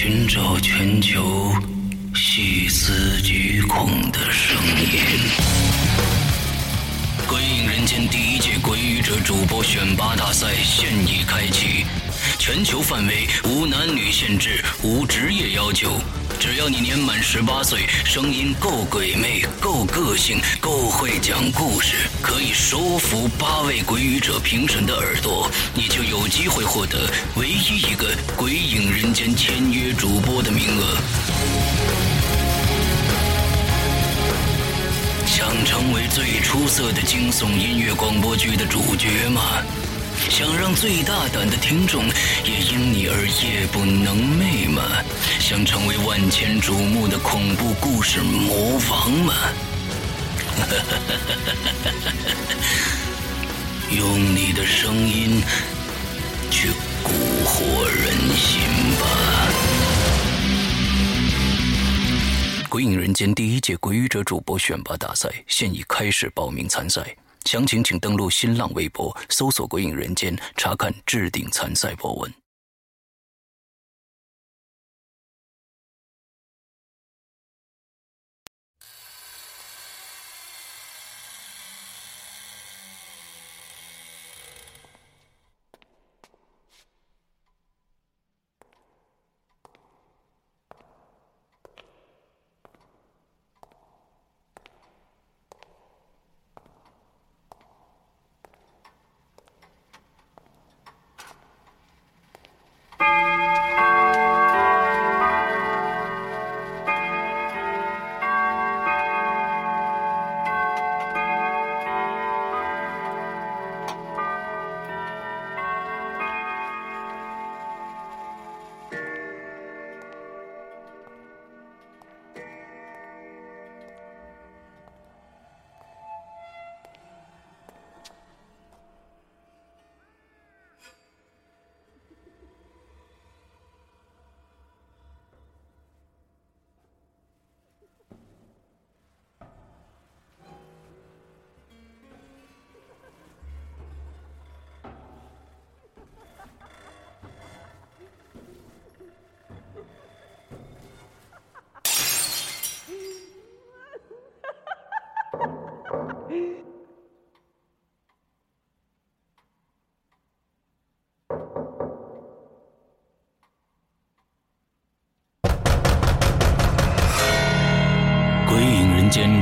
寻找全球细思极恐的声音。鬼影人间第一届鬼语者主播选拔大赛现已开启，全球范围，无男女限制，无职业要求。只要你年满十八岁，声音够鬼魅、够个性、够会讲故事，可以收服八位鬼语者评审的耳朵，你就有机会获得唯一一个《鬼影人间》签约主播的名额。想成为最出色的惊悚音乐广播剧的主角吗？想让最大胆的听众也因你而夜不能寐吗？想成为万千瞩目的恐怖故事魔王吗？用你的声音去蛊惑人心吧！《鬼影人间》第一届鬼语者主播选拔大赛现已开始报名参赛。详情请登录新浪微博，搜索“鬼影人间”，查看置顶参赛博文。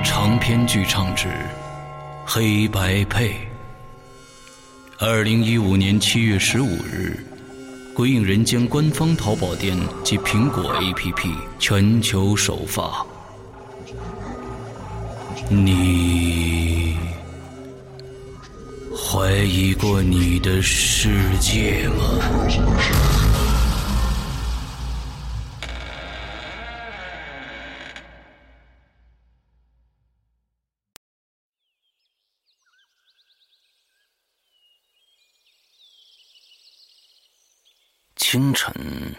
长篇剧唱之《黑白配》。二零一五年七月十五日，鬼影人间官方淘宝店及苹果 APP 全球首发。你怀疑过你的世界吗？清晨，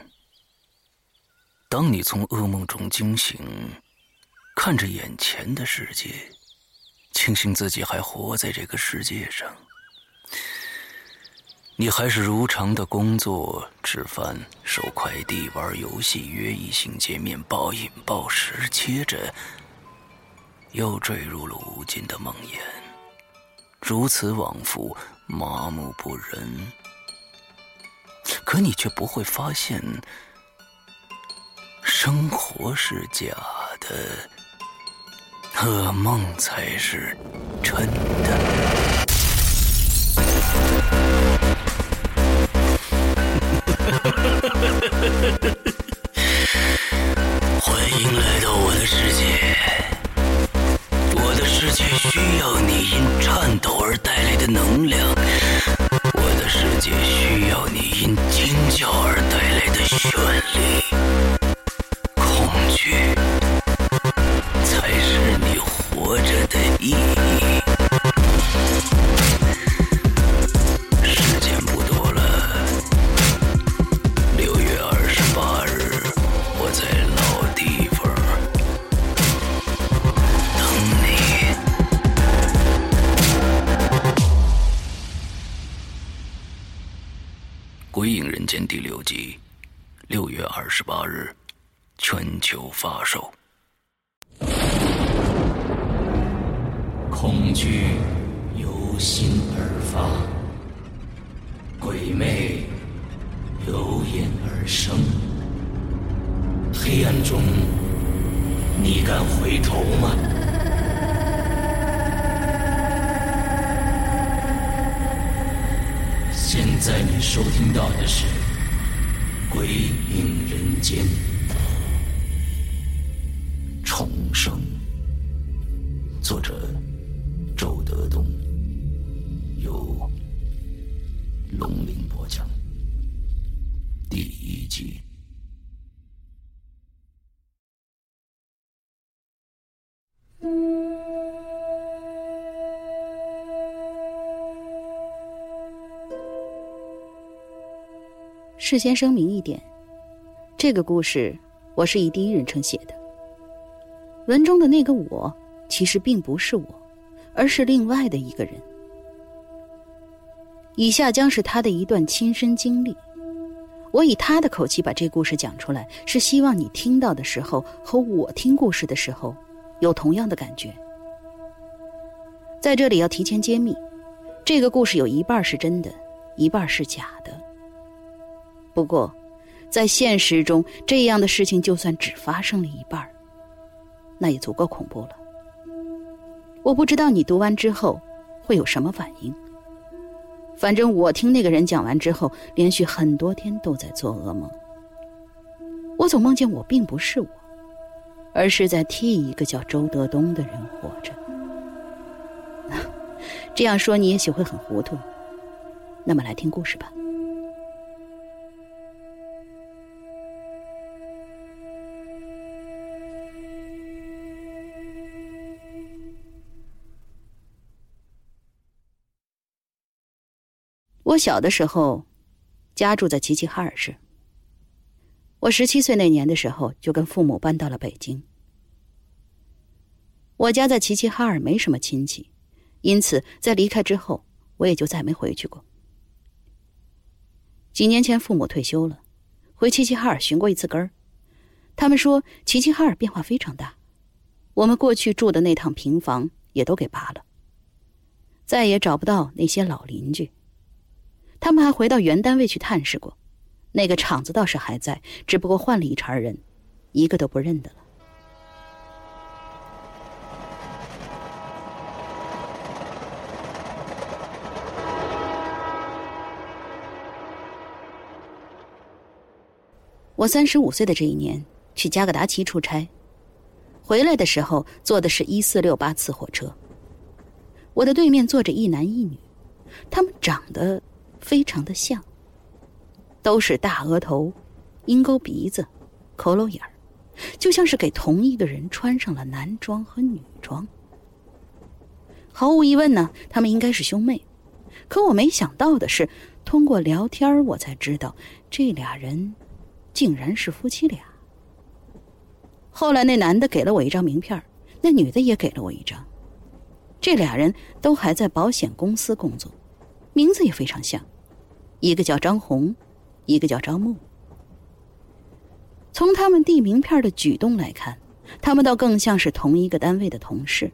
当你从噩梦中惊醒，看着眼前的世界，庆幸自己还活在这个世界上，你还是如常的工作、吃饭、收快递、玩游戏、约异性见面、暴饮暴食，接着又坠入了无尽的梦魇，如此往复，麻木不仁。可你却不会发现，生活是假的，噩梦才是真的。欢迎来到我的世界，我的世界需要你因颤抖而带来的能量。黑暗中，你敢回头吗？现在你收听到的是《鬼影人间》事先声明一点，这个故事我是以第一人称写的。文中的那个我，其实并不是我，而是另外的一个人。以下将是他的一段亲身经历，我以他的口气把这故事讲出来，是希望你听到的时候和我听故事的时候有同样的感觉。在这里要提前揭秘，这个故事有一半是真的，一半是假的。不过，在现实中，这样的事情就算只发生了一半那也足够恐怖了。我不知道你读完之后会有什么反应。反正我听那个人讲完之后，连续很多天都在做噩梦。我总梦见我并不是我，而是在替一个叫周德东的人活着。这样说你也许会很糊涂。那么来听故事吧。我小的时候，家住在齐齐哈尔市。我十七岁那年的时候，就跟父母搬到了北京。我家在齐齐哈尔没什么亲戚，因此在离开之后，我也就再没回去过。几年前，父母退休了，回齐齐哈尔寻过一次根儿。他们说，齐齐哈尔变化非常大，我们过去住的那趟平房也都给扒了，再也找不到那些老邻居。他们还回到原单位去探视过，那个厂子倒是还在，只不过换了一茬人，一个都不认得了。我三十五岁的这一年去加格达奇出差，回来的时候坐的是一四六八次火车。我的对面坐着一男一女，他们长得。非常的像，都是大额头、鹰钩鼻子、佝偻眼儿，就像是给同一个人穿上了男装和女装。毫无疑问呢，他们应该是兄妹。可我没想到的是，通过聊天我才知道，这俩人竟然是夫妻俩。后来那男的给了我一张名片，那女的也给了我一张。这俩人都还在保险公司工作。名字也非常像，一个叫张红，一个叫张木。从他们递名片的举动来看，他们倒更像是同一个单位的同事。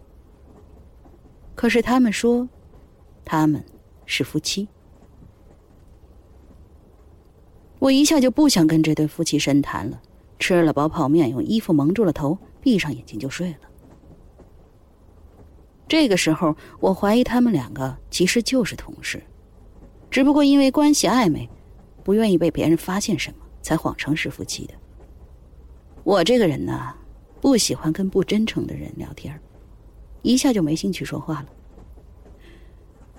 可是他们说，他们是夫妻。我一下就不想跟这对夫妻深谈了，吃了包泡面，用衣服蒙住了头，闭上眼睛就睡了。这个时候，我怀疑他们两个其实就是同事。只不过因为关系暧昧，不愿意被别人发现什么，才谎称是夫妻的。我这个人呢，不喜欢跟不真诚的人聊天一下就没兴趣说话了。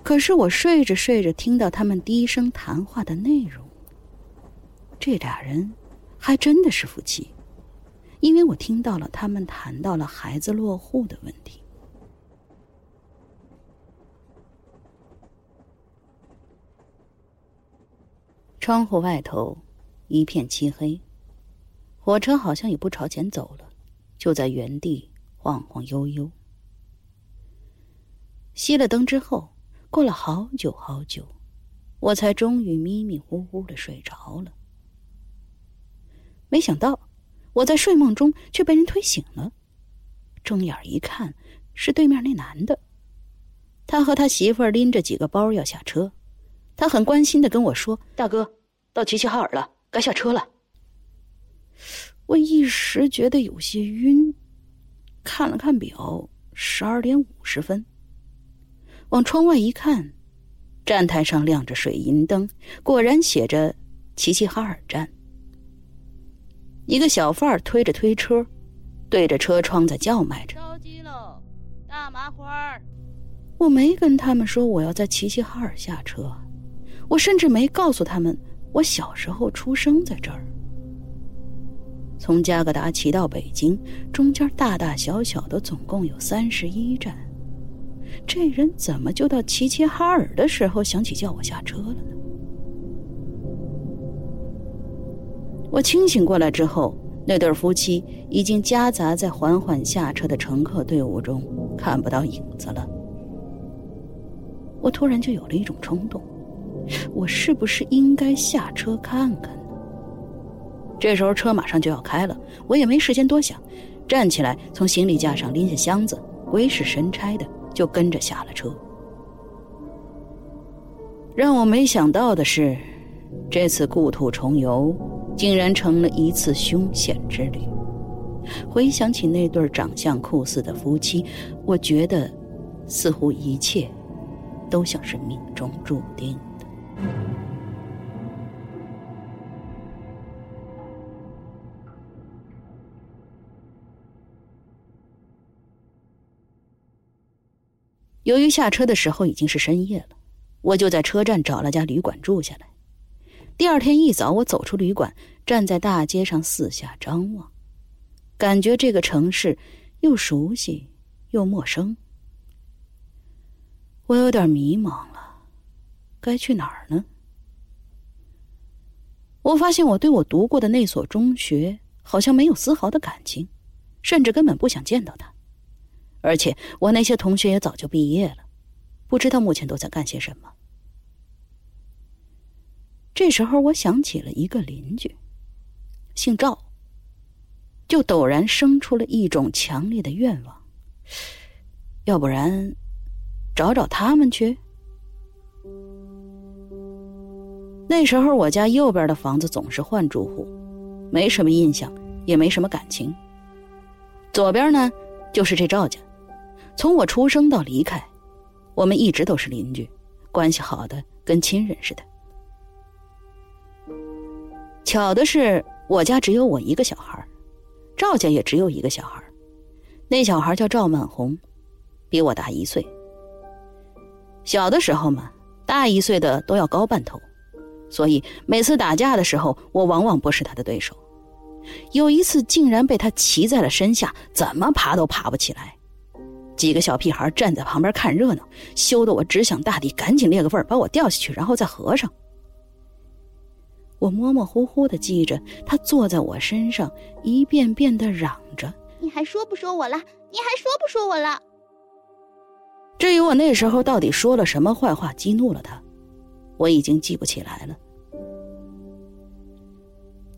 可是我睡着睡着，听到他们低声谈话的内容，这俩人还真的是夫妻，因为我听到了他们谈到了孩子落户的问题。窗户外头一片漆黑，火车好像也不朝前走了，就在原地晃晃悠悠。熄了灯之后，过了好久好久，我才终于迷迷糊糊的睡着了。没想到我在睡梦中却被人推醒了。睁眼一看，是对面那男的。他和他媳妇儿拎着几个包要下车，他很关心的跟我说：“大哥，到齐齐哈尔了，该下车了。”我一时觉得有些晕，看了看表，十二点五十分。往窗外一看，站台上亮着水银灯，果然写着“齐齐哈尔站”。一个小贩推着推车，对着车窗在叫卖着：“烧鸡喽，大麻花儿。”我没跟他们说我要在齐齐哈尔下车，我甚至没告诉他们我小时候出生在这儿。从加格达骑到北京，中间大大小小的总共有三十一站。这人怎么就到齐齐哈尔的时候想起叫我下车了呢？我清醒过来之后，那对夫妻已经夹杂在缓缓下车的乘客队伍中，看不到影子了。我突然就有了一种冲动，我是不是应该下车看看呢？这时候车马上就要开了，我也没时间多想，站起来从行李架上拎下箱子，鬼使神差的就跟着下了车。让我没想到的是，这次故土重游竟然成了一次凶险之旅。回想起那对长相酷似的夫妻，我觉得似乎一切都像是命中注定。由于下车的时候已经是深夜了，我就在车站找了家旅馆住下来。第二天一早，我走出旅馆，站在大街上四下张望，感觉这个城市又熟悉又陌生。我有点迷茫，该去哪儿呢？我发现我对我读过的那所中学好像没有丝毫的感情，甚至根本不想见到他。而且我那些同学也早就毕业了，不知道目前都在干些什么。这时候我想起了一个邻居，姓赵，就陡然生出了一种强烈的愿望，要不然找找他们去。那时候我家右边的房子总是换住户，没什么印象，也没什么感情。左边呢，就是这赵家。从我出生到离开，我们一直都是邻居，关系好的跟亲人似的。巧的是，我家只有我一个小孩，赵家也只有一个小孩，那小孩叫赵满红，比我大一岁。小的时候嘛，大一岁的都要高半头，所以每次打架的时候，我往往不是他的对手。有一次，竟然被他骑在了身下，怎么爬都爬不起来。几个小屁孩站在旁边看热闹，羞得我只想大地赶紧裂个缝把我掉下去，然后再合上。我模模糊糊的记着他坐在我身上，一遍遍的嚷着：“你还说不说我了？你还说不说我了？”至于我那时候到底说了什么坏话激怒了他，我已经记不起来了。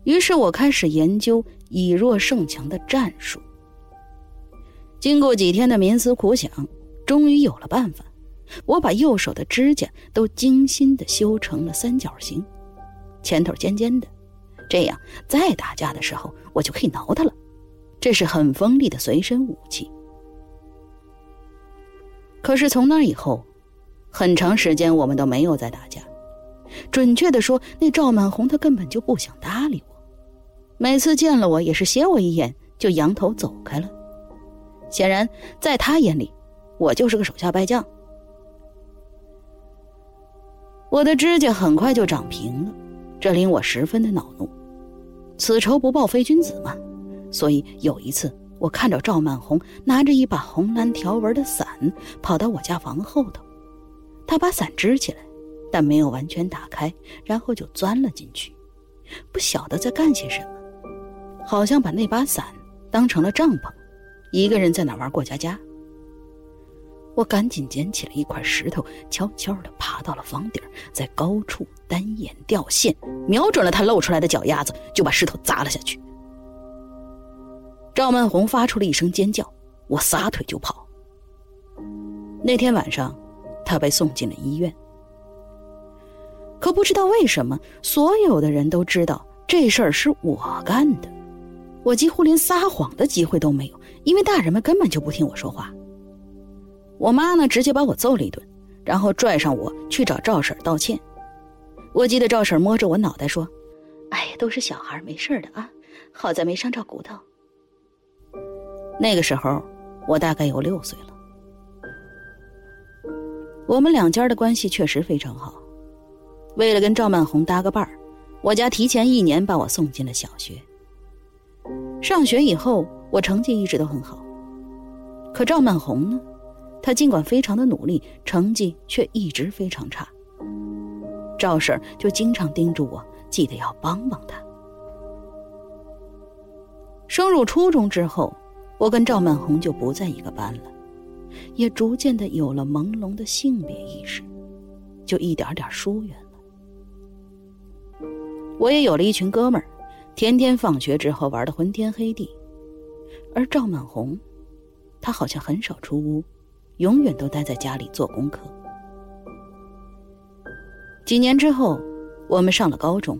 于是我开始研究以弱胜强的战术。经过几天的冥思苦想，终于有了办法。我把右手的指甲都精心的修成了三角形，前头尖尖的，这样再打架的时候我就可以挠它了。这是很锋利的随身武器。可是从那以后，很长时间我们都没有再打架。准确的说，那赵满红他根本就不想搭理我，每次见了我也是斜我一眼就扬头走开了。显然，在他眼里，我就是个手下败将。我的指甲很快就长平了，这令我十分的恼怒。此仇不报非君子嘛。所以有一次，我看着赵满红拿着一把红蓝条纹的伞跑到我家房后头，他把伞支起来，但没有完全打开，然后就钻了进去，不晓得在干些什么，好像把那把伞当成了帐篷。一个人在那玩过家家。我赶紧捡起了一块石头，悄悄地爬到了房顶，在高处单眼掉线，瞄准了他露出来的脚丫子，就把石头砸了下去。赵曼红发出了一声尖叫，我撒腿就跑。那天晚上，他被送进了医院。可不知道为什么，所有的人都知道这事儿是我干的，我几乎连撒谎的机会都没有，因为大人们根本就不听我说话。我妈呢，直接把我揍了一顿，然后拽上我去找赵婶道歉。我记得赵婶摸着我脑袋说：“哎呀，都是小孩，没事的啊，好在没伤着骨头。”那个时候，我大概有六岁了。我们两家的关系确实非常好。为了跟赵曼红搭个伴儿，我家提前一年把我送进了小学。上学以后，我成绩一直都很好。可赵曼红呢？她尽管非常的努力，成绩却一直非常差。赵婶就经常叮嘱我，记得要帮帮她。升入初中之后，我跟赵曼红就不在一个班了，也逐渐的有了朦胧的性别意识，就一点点疏远。我也有了一群哥们儿，天天放学之后玩的昏天黑地，而赵满红，她好像很少出屋。永远都待在家里做功课。几年之后，我们上了高中。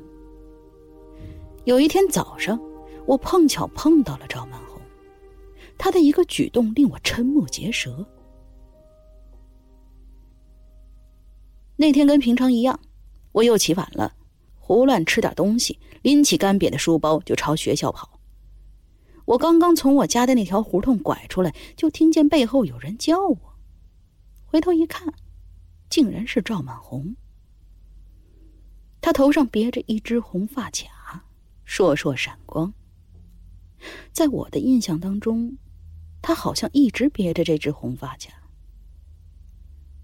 有一天早上，我碰巧碰到了赵曼红，她的一个举动令我瞠目结舌。那天跟平常一样，我又起晚了，胡乱吃点东西，拎起干瘪的书包就朝学校跑。我刚刚从我家的那条胡同拐出来，就听见背后有人叫我。回头一看，竟然是赵满红。他头上别着一只红发卡，烁烁闪光。在我的印象当中，他好像一直别着这只红发卡。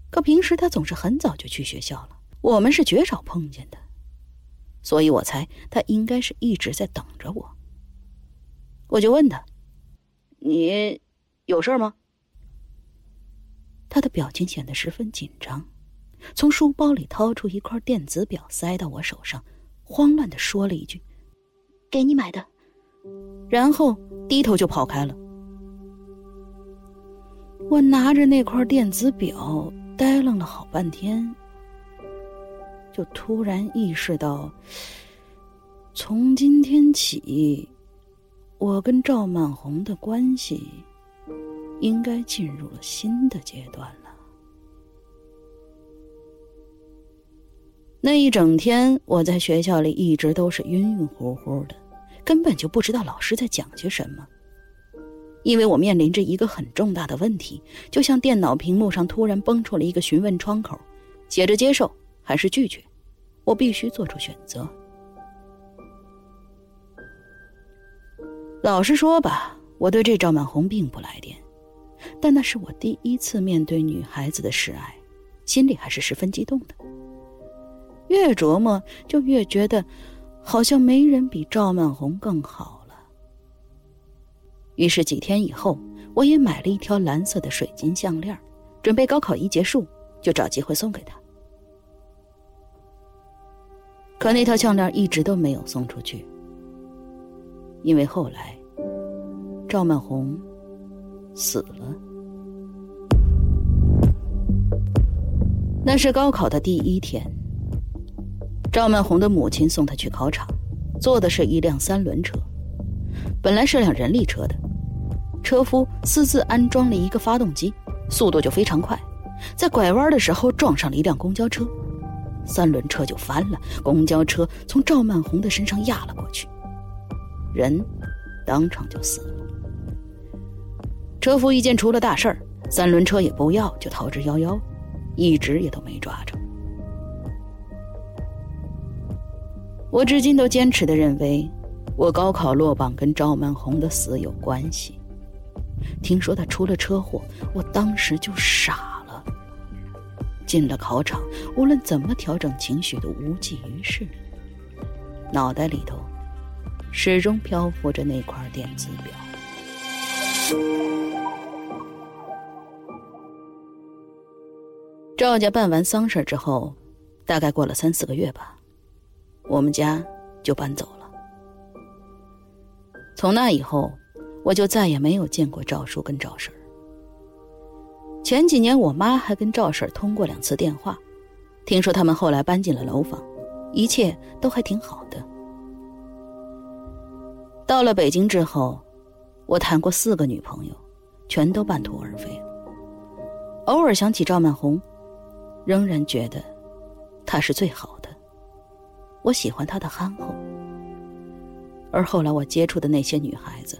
可平时他总是很早就去学校了，我们是绝少碰见的，所以我猜他应该是一直在等着我。我就问他：“你有事吗？”他的表情显得十分紧张，从书包里掏出一块电子表，塞到我手上，慌乱的说了一句：“给你买的。”然后低头就跑开了。我拿着那块电子表，呆愣了好半天，就突然意识到，从今天起，我跟赵曼红的关系。应该进入了新的阶段了。那一整天，我在学校里一直都是晕晕乎乎的，根本就不知道老师在讲些什么。因为我面临着一个很重大的问题，就像电脑屏幕上突然蹦出了一个询问窗口，写着接受还是拒绝，我必须做出选择。老实说吧，我对这赵满红并不来电。但那是我第一次面对女孩子的示爱，心里还是十分激动的。越琢磨，就越觉得，好像没人比赵曼红更好了。于是几天以后，我也买了一条蓝色的水晶项链，准备高考一结束就找机会送给她。可那条项链一直都没有送出去，因为后来，赵曼红。死了。那是高考的第一天，赵曼红的母亲送她去考场，坐的是一辆三轮车，本来是辆人力车的，车夫私自安装了一个发动机，速度就非常快，在拐弯的时候撞上了一辆公交车，三轮车就翻了，公交车从赵曼红的身上压了过去，人当场就死了。车夫一见出了大事儿，三轮车也不要，就逃之夭夭，一直也都没抓着。我至今都坚持的认为，我高考落榜跟赵曼红的死有关系。听说他出了车祸，我当时就傻了。进了考场，无论怎么调整情绪都无济于事。脑袋里头，始终漂浮着那块电子表。赵家办完丧事之后，大概过了三四个月吧，我们家就搬走了。从那以后，我就再也没有见过赵叔跟赵婶儿。前几年，我妈还跟赵婶通过两次电话，听说他们后来搬进了楼房，一切都还挺好的。到了北京之后，我谈过四个女朋友，全都半途而废。偶尔想起赵曼红，仍然觉得她是最好的。我喜欢她的憨厚。而后来我接触的那些女孩子，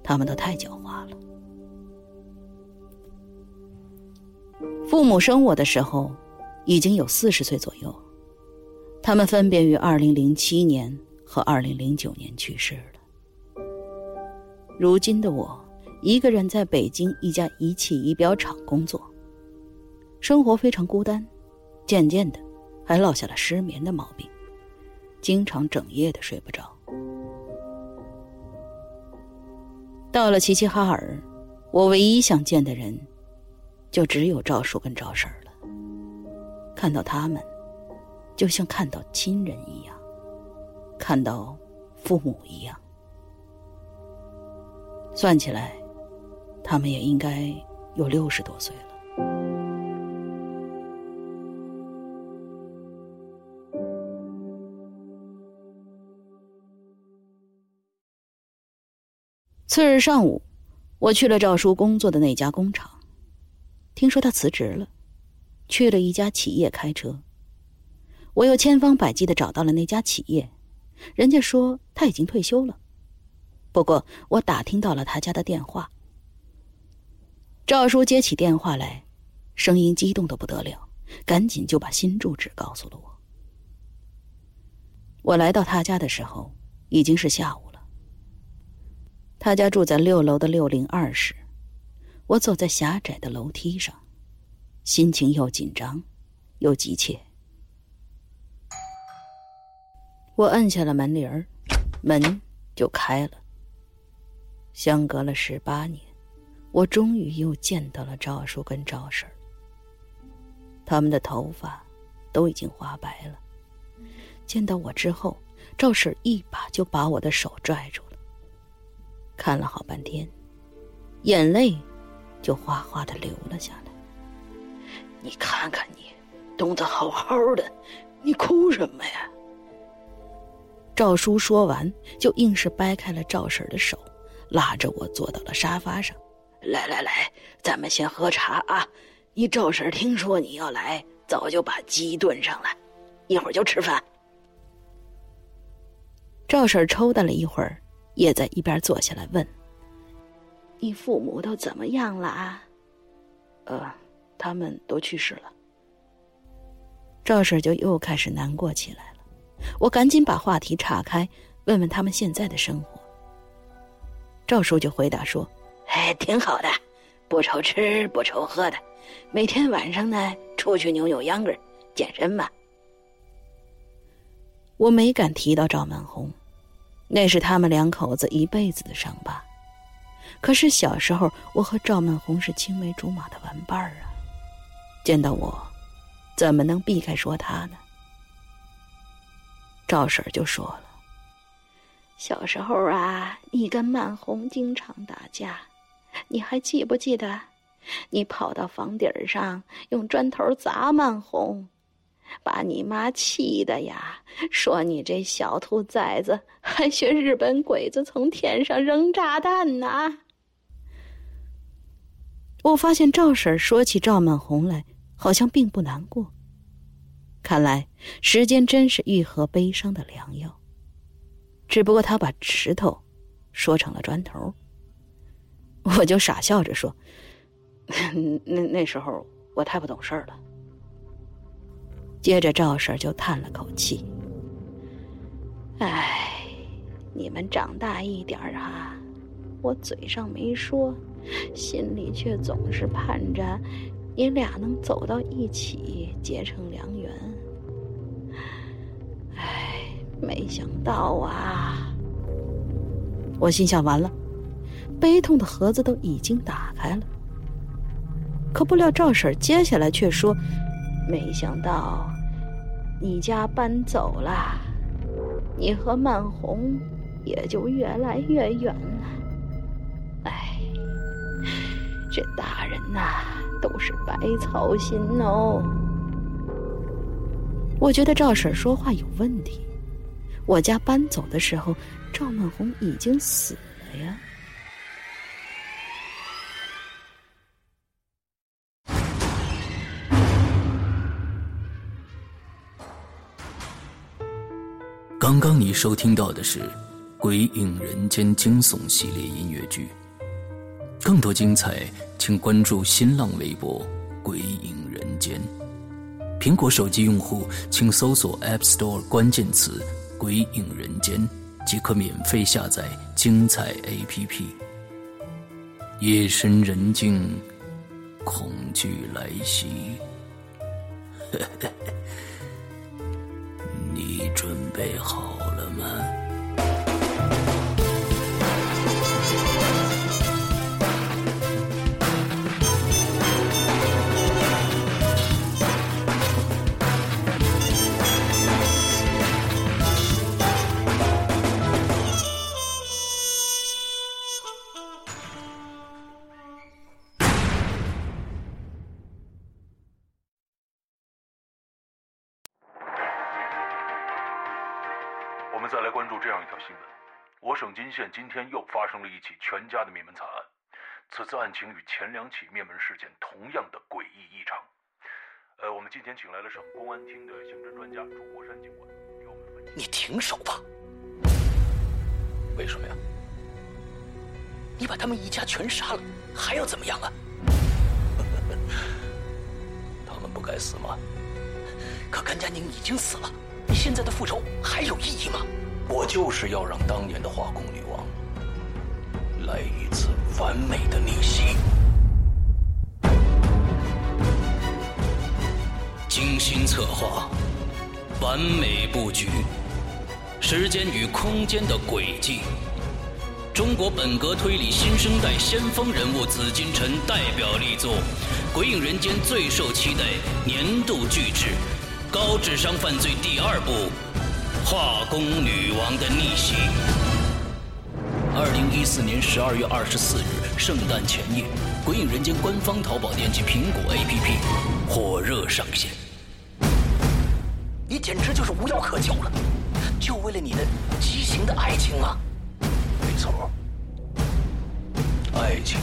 她们都太狡猾父母生我的时候，已经有四十岁左右，他们分别于二零零七年和二零零九年去世了。如今的我，一个人在北京一家仪器仪表厂工作，生活非常孤单，渐渐的，还落下了失眠的毛病，经常整夜的睡不着。到了齐齐哈尔，我唯一想见的人，就只有赵叔跟赵婶了。看到他们，就像看到亲人一样，看到父母一样。算起来，他们也应该有六十多岁了。次日上午，我去了赵叔工作的那家工厂，听说他辞职了，去了一家企业开车。我又千方百计的找到了那家企业，人家说他已经退休了。不过，我打听到了他家的电话。赵叔接起电话来，声音激动的不得了，赶紧就把新住址告诉了我。我来到他家的时候，已经是下午了。他家住在六楼的六零二室，我走在狭窄的楼梯上，心情又紧张，又急切。我摁下了门铃儿，门就开了。相隔了十八年，我终于又见到了赵叔跟赵婶儿。他们的头发都已经花白了。见到我之后，赵婶儿一把就把我的手拽住了。看了好半天，眼泪就哗哗的流了下来。你看看你，冻得好好的，你哭什么呀？赵叔说完，就硬是掰开了赵婶的手。拉着我坐到了沙发上，来来来，咱们先喝茶啊！你赵婶听说你要来，早就把鸡炖上了，一会儿就吃饭。赵婶抽搭了一会儿，也在一边坐下来问：“你父母都怎么样了啊？”“呃，他们都去世了。”赵婶就又开始难过起来了。我赶紧把话题岔开，问问他们现在的生活。赵叔就回答说：“哎，挺好的，不愁吃不愁喝的，每天晚上呢出去扭扭秧歌，健身嘛。”我没敢提到赵满红，那是他们两口子一辈子的伤疤。可是小时候我和赵曼红是青梅竹马的玩伴儿啊，见到我，怎么能避开说他呢？赵婶就说了。小时候啊，你跟曼红经常打架，你还记不记得？你跑到房顶上用砖头砸曼红，把你妈气的呀，说你这小兔崽子还学日本鬼子从天上扔炸弹呢。我发现赵婶说起赵曼红来，好像并不难过。看来时间真是愈合悲伤的良药。只不过他把石头说成了砖头，我就傻笑着说：“ 那那时候我太不懂事了。”接着赵婶就叹了口气：“哎，你们长大一点啊，我嘴上没说，心里却总是盼着你俩能走到一起，结成良缘。”唉没想到啊！我心想，完了，悲痛的盒子都已经打开了。可不料赵婶接下来却说：“没想到你家搬走了，你和曼红也就越来越远了。这大人呐，都是白操心哦。”我觉得赵婶说话有问题。我家搬走的时候，赵曼红已经死了呀。刚刚你收听到的是《鬼影人间》惊悚系列音乐剧，更多精彩，请关注新浪微博“鬼影人间”。苹果手机用户请搜索 App Store 关键词“鬼影人间”，即可免费下载精彩 APP。夜深人静，恐惧来袭，你准备好了吗？我们再来关注这样一条新闻：我省金县今天又发生了一起全家的灭门惨案。此次案情与前两起灭门事件同样的诡异异常。呃，我们今天请来了省公安厅的刑侦专家朱国山警官，给我们。你停手吧！为什么呀？你把他们一家全杀了，还要怎么样啊？他们不该死吗？可甘佳宁已经死了，现在的复仇还有意义吗？我就是要让当年的化工女王来一次完美的逆袭。精心策划，完美布局，时间与空间的轨迹。中国本格推理新生代先锋人物紫金陈代表力作，《鬼影人间》最受期待年度巨制，高智商犯罪第二部《化工女王的逆袭》。二零一四年十二月二十四日，圣诞前夜，《鬼影人间》官方淘宝店及苹果 APP 火热上线。你简直就是无药可救了，就为了你的畸形的爱情啊！没错，爱情。